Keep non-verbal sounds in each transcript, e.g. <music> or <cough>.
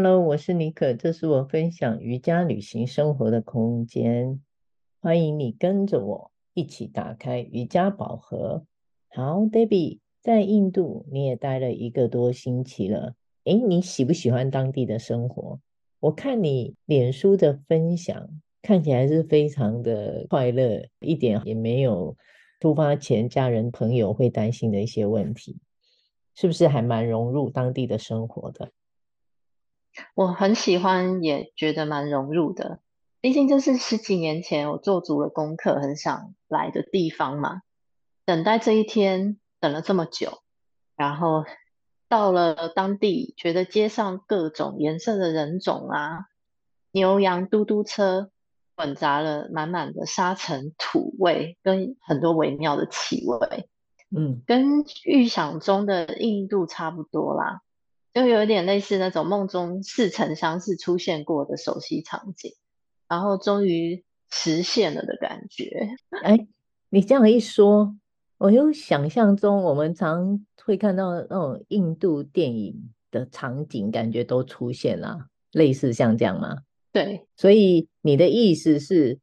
Hello，我是妮可，这是我分享瑜伽旅行生活的空间，欢迎你跟着我一起打开瑜伽宝盒。好，Debbie，在印度你也待了一个多星期了，诶，你喜不喜欢当地的生活？我看你脸书的分享，看起来是非常的快乐，一点也没有出发前家人朋友会担心的一些问题，是不是还蛮融入当地的生活的？我很喜欢，也觉得蛮融入的。毕竟这是十几年前我做足了功课，很想来的地方嘛。等待这一天，等了这么久，然后到了当地，觉得街上各种颜色的人种啊，牛羊嘟嘟车，混杂了满满的沙尘土味，跟很多微妙的气味。嗯，跟预想中的印度差不多啦。就有点类似那种梦中似曾相识出现过的熟悉场景，然后终于实现了的感觉。<laughs> 哎，你这样一说，我又想象中我们常会看到那种印度电影的场景，感觉都出现了，类似像这样吗？对，所以你的意思是，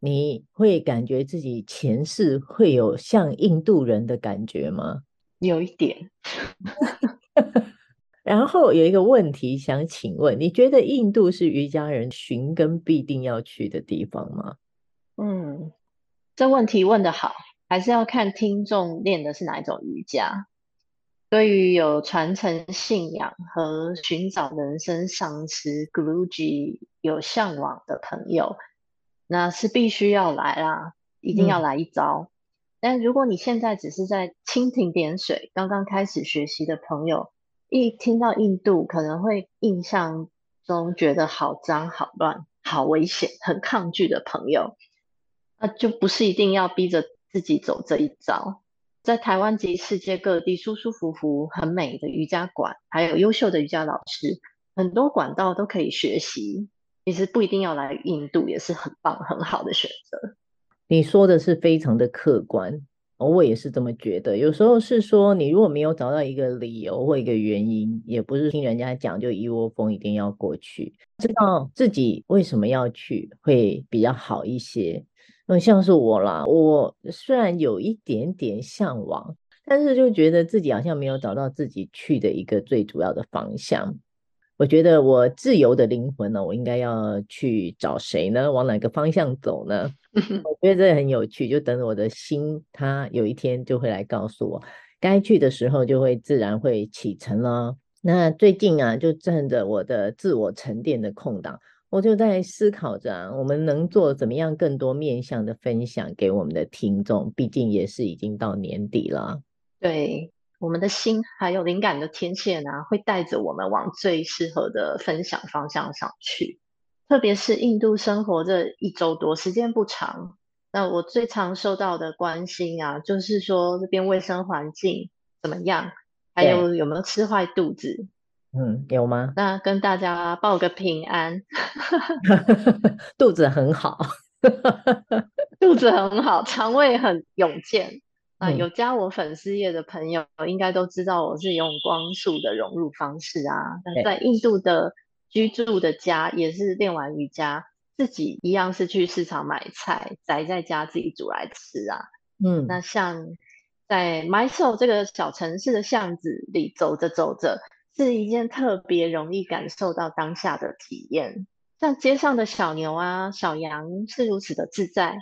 你会感觉自己前世会有像印度人的感觉吗？有一点。<laughs> 然后有一个问题想请问，你觉得印度是瑜伽人寻根必定要去的地方吗？嗯，这问题问得好，还是要看听众练的是哪一种瑜伽。对于有传承信仰和寻找人生上师 Guruji 有向往的朋友，那是必须要来啦，一定要来一遭。嗯、但如果你现在只是在蜻蜓点水，刚刚开始学习的朋友，一听到印度，可能会印象中觉得好脏、好乱、好危险、很抗拒的朋友，那就不是一定要逼着自己走这一招。在台湾及世界各地，舒舒服服、很美的瑜伽馆，还有优秀的瑜伽老师，很多管道都可以学习。其实不一定要来印度，也是很棒、很好的选择。你说的是非常的客观。我也是这么觉得，有时候是说，你如果没有找到一个理由或一个原因，也不是听人家讲就一窝蜂一定要过去，知道自己为什么要去会比较好一些。那，像是我啦，我虽然有一点点向往，但是就觉得自己好像没有找到自己去的一个最主要的方向。我觉得我自由的灵魂呢，我应该要去找谁呢？往哪个方向走呢？<laughs> 我觉得这很有趣，就等我的心，它有一天就会来告诉我，该去的时候就会自然会启程了。那最近啊，就趁着我的自我沉淀的空档，我就在思考着啊，我们能做怎么样更多面向的分享给我们的听众，毕竟也是已经到年底了。对。我们的心还有灵感的天线啊，会带着我们往最适合的分享方向上去。特别是印度生活这一周多，时间不长。那我最常受到的关心啊，就是说这边卫生环境怎么样，还有有没有吃坏肚子？嗯，有吗？那跟大家报个平安，<laughs> 肚子很好，<laughs> 肚子很好，肠胃很勇健。啊，有加我粉丝页的朋友应该都知道我是用光速的融入方式啊。那在印度的居住的家也是练完瑜伽，自己一样是去市场买菜，宅在家自己煮来吃啊。嗯，那像在 Mysore 这个小城市的巷子里走着走着，是一件特别容易感受到当下的体验。像街上的小牛啊、小羊是如此的自在。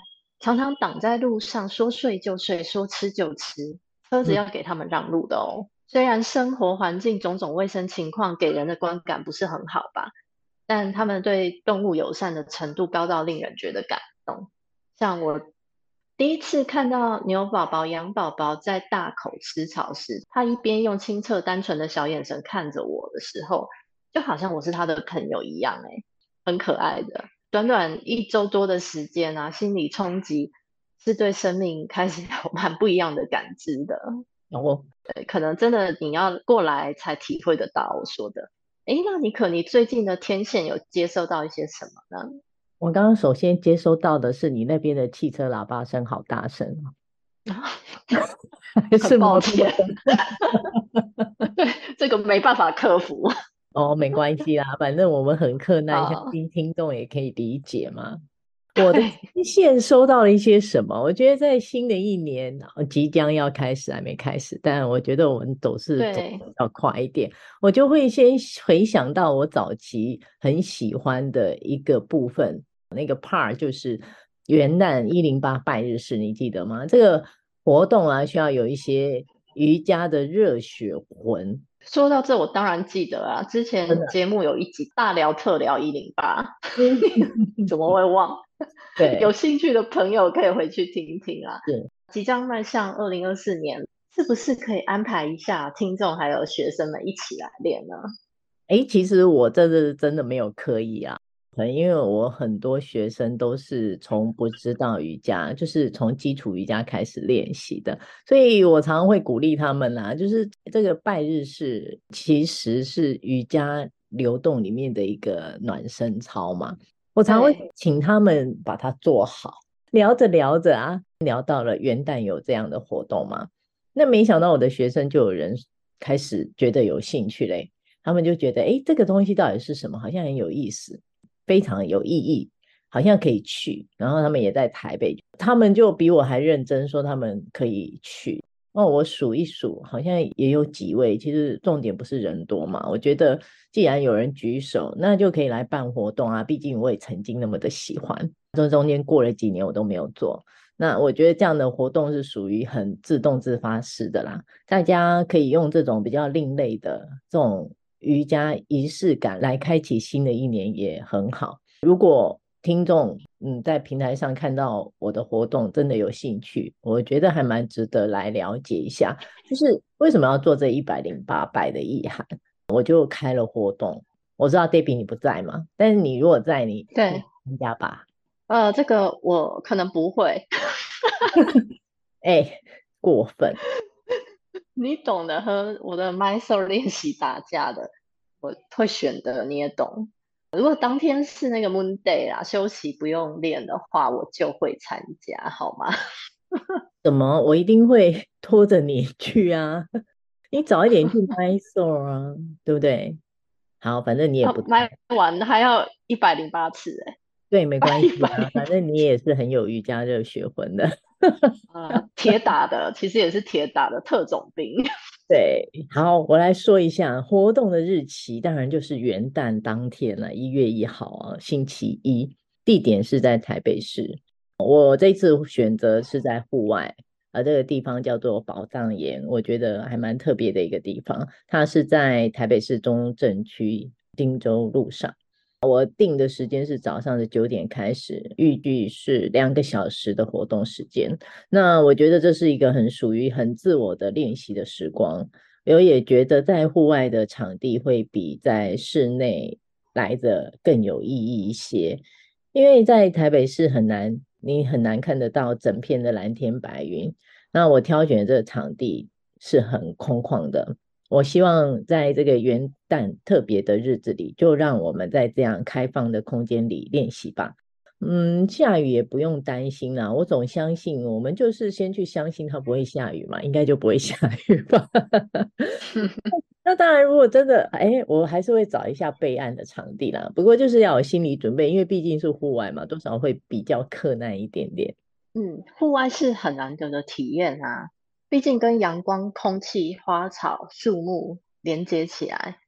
常常挡在路上，说睡就睡，说吃就吃，车子要给他们让路的哦。嗯、虽然生活环境种种卫生情况给人的观感不是很好吧，但他们对动物友善的程度高到令人觉得感动。像我第一次看到牛宝宝、羊宝宝在大口吃草时，他一边用清澈单纯的小眼神看着我的时候，就好像我是他的朋友一样，哎，很可爱的。短短一周多的时间啊，心理冲击是对生命开始有蛮不一样的感知的。哦，对，可能真的你要过来才体会得到我说的。诶，那你可，你最近的天线有接收到一些什么呢？我刚刚首先接收到的是你那边的汽车喇叭声好大声 <laughs> <laughs> 啊，是抱歉，<laughs> 对，这个没办法克服。哦，没关系啦，反正我们很克难，相信听众也可以理解嘛。我的线收到了一些什么？我觉得在新的一年即将要开始，还没开始，但我觉得我们都是走要快一点。我就会先回想到我早期很喜欢的一个部分，那个 part 就是元旦一零八拜日式，你记得吗？这个活动啊，需要有一些瑜伽的热血魂。说到这，我当然记得啊，之前节目有一集大聊特聊一零八，<laughs> 怎么会忘？对，有兴趣的朋友可以回去听一听啊。对，即将迈向二零二四年，是不是可以安排一下听众还有学生们一起来练呢？哎，其实我这是真的没有刻意啊。因为我很多学生都是从不知道瑜伽，就是从基础瑜伽开始练习的，所以我常常会鼓励他们啦，就是这个拜日式其实是瑜伽流动里面的一个暖身操嘛。我常常会请他们把它做好。聊着聊着啊，聊到了元旦有这样的活动嘛，那没想到我的学生就有人开始觉得有兴趣嘞，他们就觉得哎，这个东西到底是什么？好像很有意思。非常有意义，好像可以去。然后他们也在台北，他们就比我还认真，说他们可以去。哦，我数一数，好像也有几位。其实重点不是人多嘛，我觉得既然有人举手，那就可以来办活动啊。毕竟我也曾经那么的喜欢。这中间过了几年，我都没有做。那我觉得这样的活动是属于很自动自发式的啦，大家可以用这种比较另类的这种。瑜伽仪式感来开启新的一年也很好。如果听众嗯在平台上看到我的活动，真的有兴趣，我觉得还蛮值得来了解一下。就是为什么要做这一百零八拜的意涵？我就开了活动。我知道 Debbie 你不在嘛，但是你如果在，你对参加吧。呃，这个我可能不会。<laughs> <laughs> 哎、欸，过分。你懂得和我的 Mysore 练习打架的，我会选的，你也懂。如果当天是那个 Moon Day 啦，休息不用练的话，我就会参加，好吗？怎么？我一定会拖着你去啊！你早一点去 Mysore 啊，对不对？好，反正你也不卖完还要一百零八次哎、欸。对，没关系啊，<laughs> 反正你也是很有瑜伽热血魂的。<laughs> 啊，铁打的，其实也是铁打的特种兵。<laughs> 对，好，我来说一下活动的日期，当然就是元旦当天了，一月一号啊，星期一。地点是在台北市，我这次选择是在户外，而这个地方叫做宝藏岩，我觉得还蛮特别的一个地方。它是在台北市中正区汀州路上。我定的时间是早上的九点开始，预计是两个小时的活动时间。那我觉得这是一个很属于很自我的练习的时光。我也觉得在户外的场地会比在室内来的更有意义一些，因为在台北市很难，你很难看得到整片的蓝天白云。那我挑选这个场地是很空旷的。我希望在这个元旦特别的日子里，就让我们在这样开放的空间里练习吧。嗯，下雨也不用担心啦。我总相信，我们就是先去相信它不会下雨嘛，应该就不会下雨吧。<laughs> 那当然，如果真的，哎，我还是会找一下备案的场地啦。不过就是要有心理准备，因为毕竟是户外嘛，多少会比较克难一点点。嗯，户外是很难得的体验啊。毕竟跟阳光、空气、花草、树木连接起来，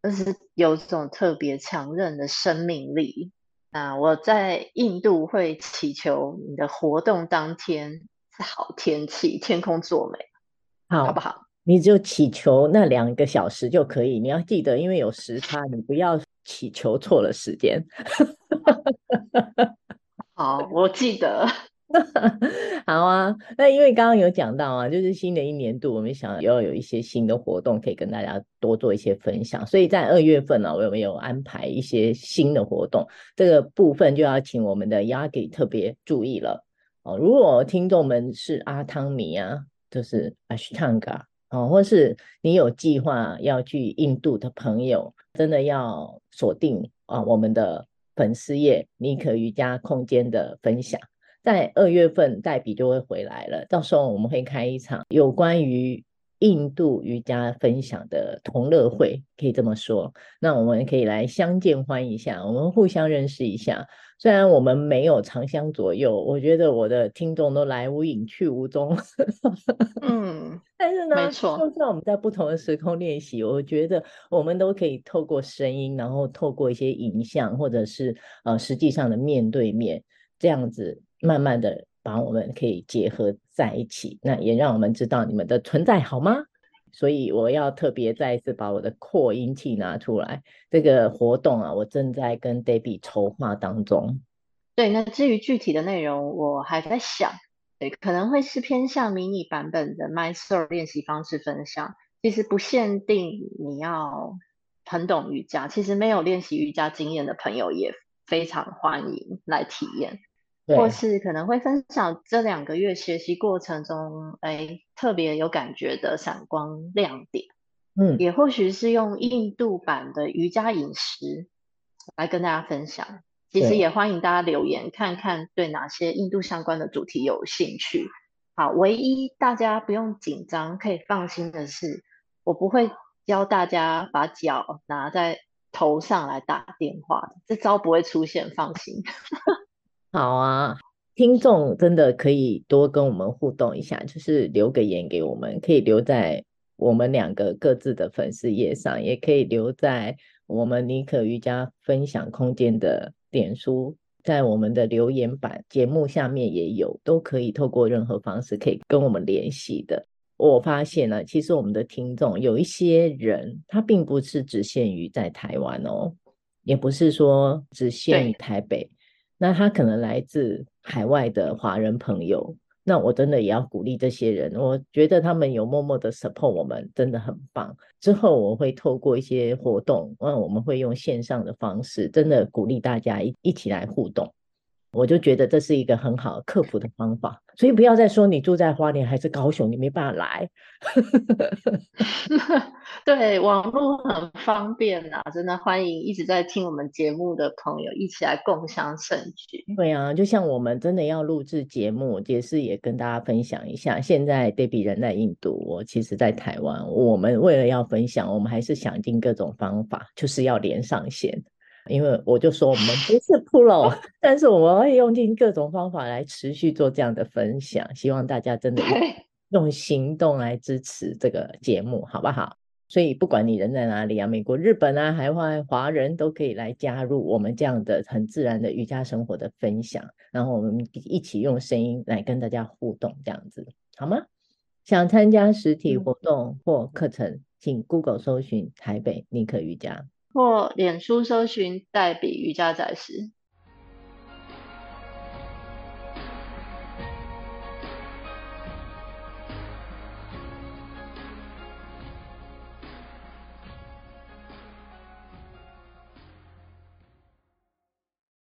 就是有种特别强韧的生命力。那我在印度会祈求你的活动当天是好天气，天空作美，好，好不好？你就祈求那两个小时就可以。你要记得，因为有时差，你不要祈求错了时间。<laughs> 好，我记得。<laughs> 好啊，那因为刚刚有讲到啊，就是新的一年度，我们想要有一些新的活动可以跟大家多做一些分享，所以在二月份呢、啊，我有没有安排一些新的活动？这个部分就要请我们的 Yagi 特别注意了哦。如果听众们是阿汤迷啊，就是 Ashtanga 哦，或是你有计划要去印度的朋友，真的要锁定啊我们的粉丝页妮可瑜伽空间的分享。在二月份，黛比就会回来了。到时候我们会开一场有关于印度瑜伽分享的同乐会，可以这么说。那我们可以来相见欢一下，我们互相认识一下。虽然我们没有长相左右，我觉得我的听众都来无影去无踪。嗯，<laughs> 但是呢，没错，就算我们在不同的时空练习，我觉得我们都可以透过声音，然后透过一些影像，或者是呃实际上的面对面，这样子慢慢的。把我们可以结合在一起，那也让我们知道你们的存在，好吗？所以我要特别再一次把我的扩音器拿出来。这个活动啊，我正在跟 Debbie 筹划当中。对，那至于具体的内容，我还在想，对，可能会是偏向迷你版本的 MySoul 练习方式分享。其实不限定你要很懂瑜伽，其实没有练习瑜伽经验的朋友也非常欢迎来体验。或是可能会分享这两个月学习过程中，哎，特别有感觉的闪光亮点，嗯，也或许是用印度版的瑜伽饮食来跟大家分享。其实也欢迎大家留言看看对哪些印度相关的主题有兴趣。好，唯一大家不用紧张，可以放心的是，我不会教大家把脚拿在头上来打电话，这招不会出现，放心。<laughs> 好啊，听众真的可以多跟我们互动一下，就是留个言给我们，可以留在我们两个各自的粉丝页上，也可以留在我们尼可瑜伽分享空间的点书，在我们的留言板节目下面也有，都可以透过任何方式可以跟我们联系的。我发现呢，其实我们的听众有一些人，他并不是只限于在台湾哦，也不是说只限于台北。那他可能来自海外的华人朋友，那我真的也要鼓励这些人。我觉得他们有默默的 support 我们，真的很棒。之后我会透过一些活动，那我们会用线上的方式，真的鼓励大家一一起来互动。我就觉得这是一个很好克服的方法，所以不要再说你住在花莲还是高雄，你没办法来。<laughs> 对，网络很方便啊，真的欢迎一直在听我们节目的朋友一起来共享盛举。对啊，就像我们真的要录制节目，也是也跟大家分享一下。现在 Debbie 人在印度，我其实在台湾，我们为了要分享，我们还是想尽各种方法，就是要连上线。因为我就说我们不是 <laughs> pro，但是我们会用尽各种方法来持续做这样的分享，希望大家真的用行动来支持这个节目，好不好？所以不管你人在哪里啊，美国、日本啊，海外华人都可以来加入我们这样的很自然的瑜伽生活的分享，然后我们一起用声音来跟大家互动，这样子好吗？想参加实体活动或课程，请 Google 搜寻台北妮可瑜伽。或脸书搜寻代笔瑜伽在师。